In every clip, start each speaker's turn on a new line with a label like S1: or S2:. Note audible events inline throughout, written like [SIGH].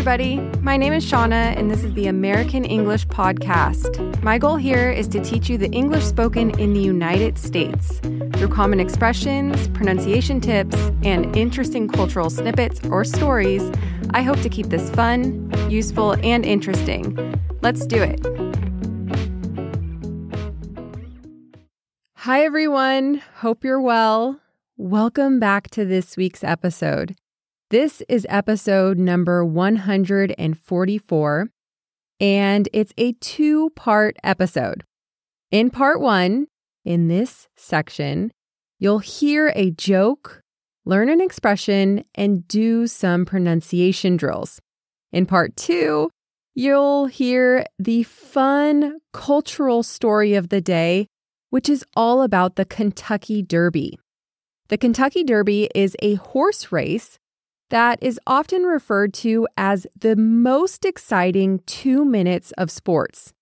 S1: everybody. My name is Shauna, and this is the American English Podcast. My goal here is to teach you the English spoken in the United States through common expressions, pronunciation tips, and interesting cultural snippets or stories. I hope to keep this fun, useful, and interesting. Let's do it. Hi, everyone. Hope you're well. Welcome back to this week's episode. This is episode number 144, and it's a two part episode. In part one, in this section, you'll hear a joke, learn an expression, and do some pronunciation drills. In part two, you'll hear the fun cultural story of the day, which is all about the Kentucky Derby. The Kentucky Derby is a horse race that is often referred to as the most exciting two minutes of sports.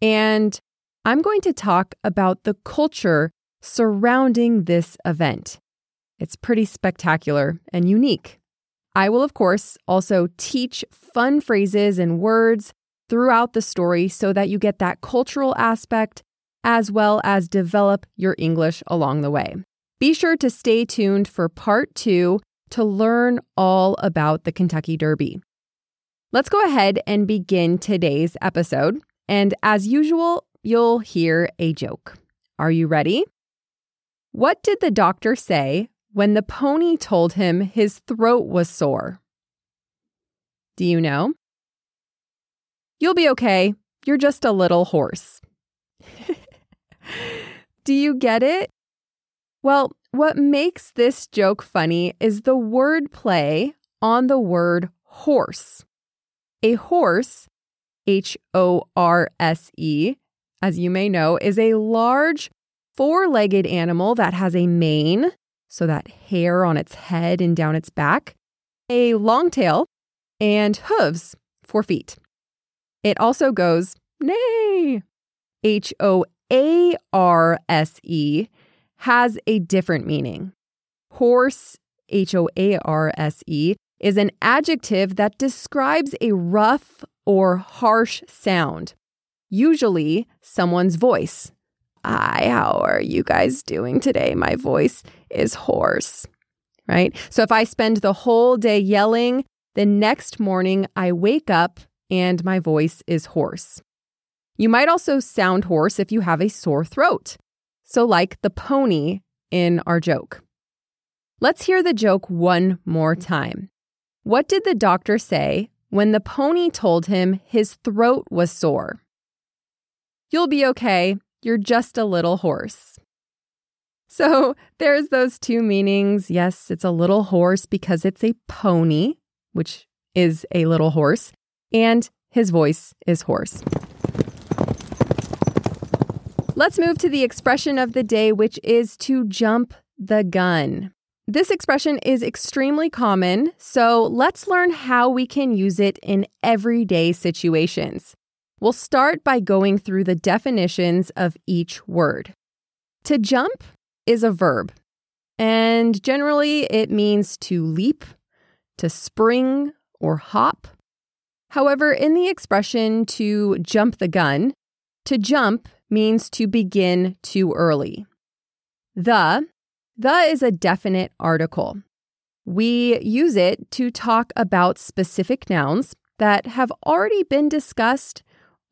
S1: And I'm going to talk about the culture surrounding this event. It's pretty spectacular and unique. I will, of course, also teach fun phrases and words throughout the story so that you get that cultural aspect as well as develop your English along the way. Be sure to stay tuned for part two to learn all about the Kentucky Derby. Let's go ahead and begin today's episode. And as usual, you'll hear a joke. Are you ready? What did the doctor say when the pony told him his throat was sore? Do you know? You'll be okay. You're just a little horse. [LAUGHS] Do you get it? Well, what makes this joke funny is the word play on the word horse. A horse, H O R S E, as you may know, is a large four legged animal that has a mane, so that hair on its head and down its back, a long tail, and hooves, four feet. It also goes neigh. H O A R S E has a different meaning. Hoarse, H O A R S E, is an adjective that describes a rough or harsh sound, usually someone's voice. Hi, how are you guys doing today? My voice is hoarse, right? So if I spend the whole day yelling, the next morning I wake up and my voice is hoarse. You might also sound hoarse if you have a sore throat. So, like the pony in our joke. Let's hear the joke one more time. What did the doctor say when the pony told him his throat was sore? You'll be okay. You're just a little horse. So there's those two meanings. Yes, it's a little horse because it's a pony, which is a little horse, and his voice is hoarse. Let's move to the expression of the day, which is to jump the gun. This expression is extremely common, so let's learn how we can use it in everyday situations. We'll start by going through the definitions of each word. To jump is a verb, and generally it means to leap, to spring, or hop. However, in the expression to jump the gun, to jump means to begin too early. The, the is a definite article. We use it to talk about specific nouns that have already been discussed,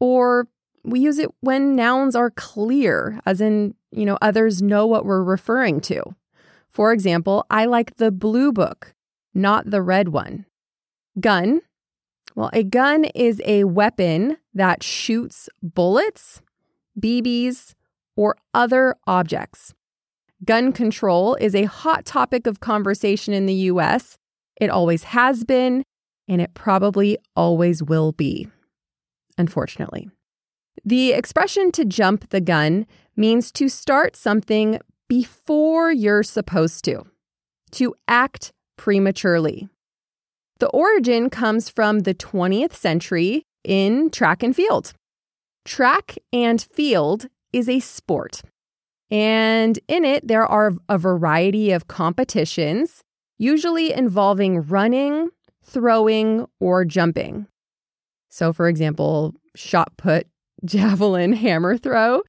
S1: or we use it when nouns are clear, as in, you know, others know what we're referring to. For example, I like the blue book, not the red one. Gun. Well, a gun is a weapon that shoots bullets BBs, or other objects. Gun control is a hot topic of conversation in the US. It always has been, and it probably always will be, unfortunately. The expression to jump the gun means to start something before you're supposed to, to act prematurely. The origin comes from the 20th century in track and field. Track and field is a sport. And in it, there are a variety of competitions, usually involving running, throwing, or jumping. So, for example, shot put, [LAUGHS] javelin, hammer throw,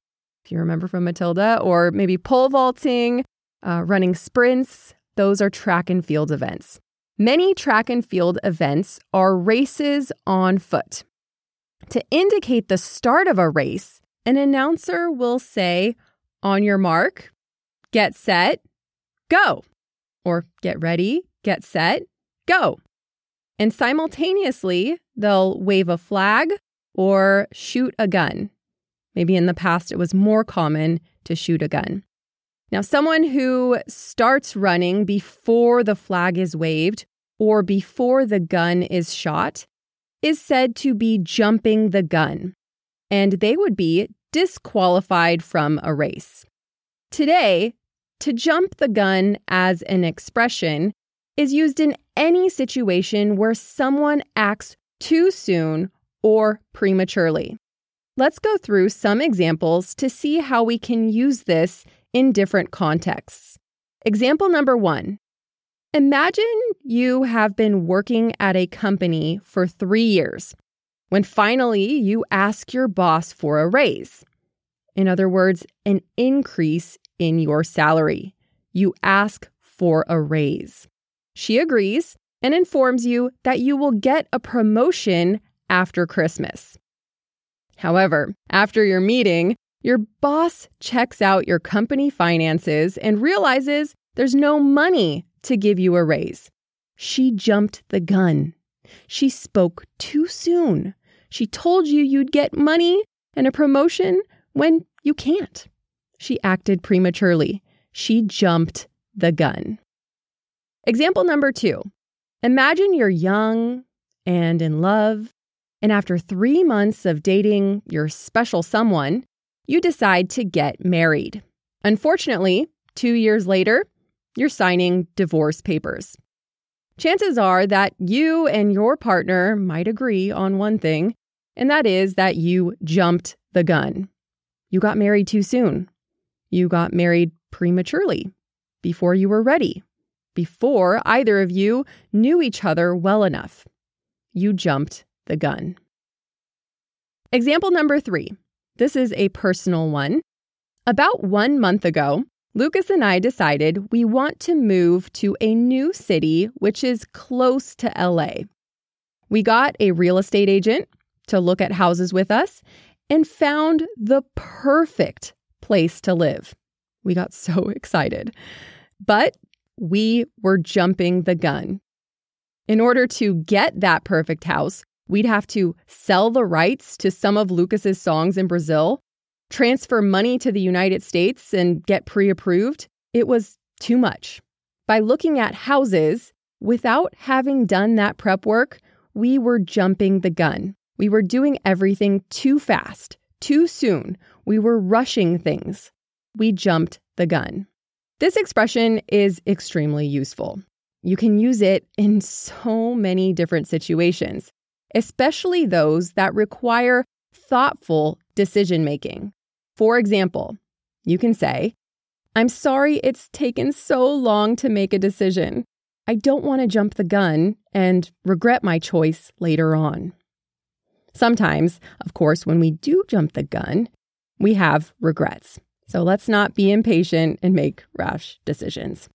S1: if you remember from Matilda, or maybe pole vaulting, uh, running sprints, those are track and field events. Many track and field events are races on foot. To indicate the start of a race, an announcer will say, On your mark, get set, go. Or get ready, get set, go. And simultaneously, they'll wave a flag or shoot a gun. Maybe in the past it was more common to shoot a gun. Now, someone who starts running before the flag is waved or before the gun is shot is said to be jumping the gun, and they would be disqualified from a race. Today, to jump the gun as an expression is used in any situation where someone acts too soon or prematurely. Let's go through some examples to see how we can use this in different contexts. Example number one Imagine you have been working at a company for three years when finally you ask your boss for a raise. In other words, an increase in your salary. You ask for a raise. She agrees and informs you that you will get a promotion after Christmas. However, after your meeting, your boss checks out your company finances and realizes there's no money to give you a raise. She jumped the gun. She spoke too soon. She told you you'd get money and a promotion when you can't. She acted prematurely. She jumped the gun. Example number two Imagine you're young and in love, and after three months of dating your special someone, you decide to get married. Unfortunately, two years later, you're signing divorce papers. Chances are that you and your partner might agree on one thing, and that is that you jumped the gun. You got married too soon. You got married prematurely, before you were ready, before either of you knew each other well enough. You jumped the gun. Example number three this is a personal one. About one month ago, Lucas and I decided we want to move to a new city which is close to LA. We got a real estate agent to look at houses with us and found the perfect place to live. We got [LAUGHS] so excited. But we were jumping the gun. In order to get that perfect house, We'd have to sell the rights to some of Lucas's songs in Brazil, transfer money to the United States, and get pre approved. It was too much. By looking at houses without having done that prep work, we were jumping the gun. We were doing everything too fast, too soon. We were rushing things. We jumped the gun. This expression is extremely useful. You can use it in so many different situations especially those that require thoughtful decision making. For example, you can say, I'm sorry it's taken so long to make a decision. I don't want to jump the gun and regret my choice later on. Sometimes, of course, when we do jump the gun, we have regrets. So let's not be impatient and make rash decisions.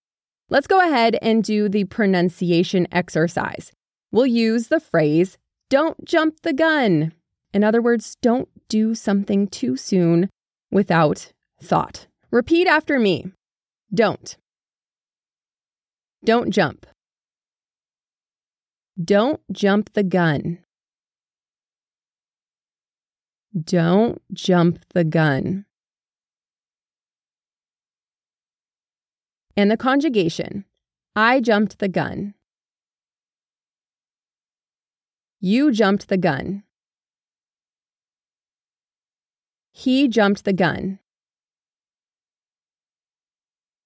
S1: Let's go ahead and do the pronunciation exercise. We'll use the phrase don't jump the gun. In other words, don't do something too soon without thought. Repeat after me. Don't. Don't jump. Don't jump the gun. Don't jump the gun. And the conjugation I jumped the gun. You jumped the gun. He jumped the gun.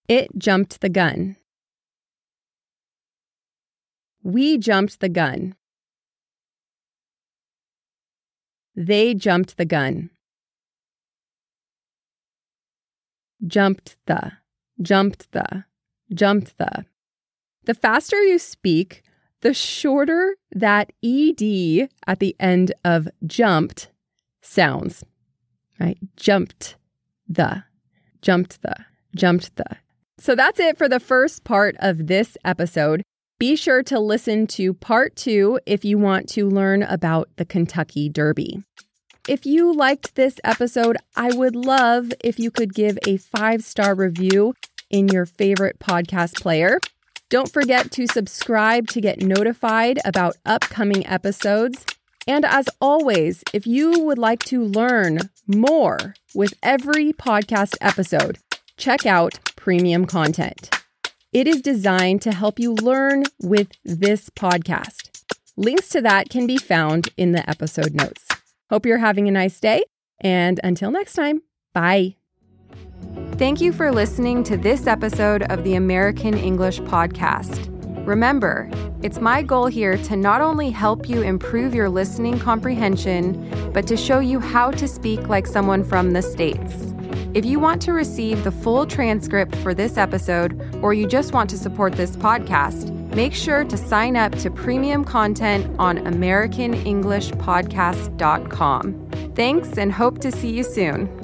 S1: It jumped the gun. We jumped the gun. They jumped the gun. Jumped the, jumped the, jumped the. The faster you speak, The shorter that ED at the end of jumped sounds, right? Jumped the, jumped the, jumped the. So that's it for the first part of this episode. Be sure to listen to part two if you want to learn about the Kentucky Derby. If you liked this episode, I would love if you could give a five star review in your favorite podcast player. Don't forget to subscribe to get notified about upcoming episodes. And as always, if you would like to learn more with every podcast episode, check out premium content. It is designed to help you learn with this podcast. Links to that can be found in the episode notes. Hope you're having a nice day, and until next time, bye. Thank you for listening to this episode of the American English Podcast. Remember, it's my goal here to not only help you improve your listening comprehension, but to show you how to speak like someone from the States. If you want to receive the full transcript for this episode, or you just want to support this podcast, make sure to sign up to premium content on AmericanEnglishPodcast.com. Thanks and hope to see you soon.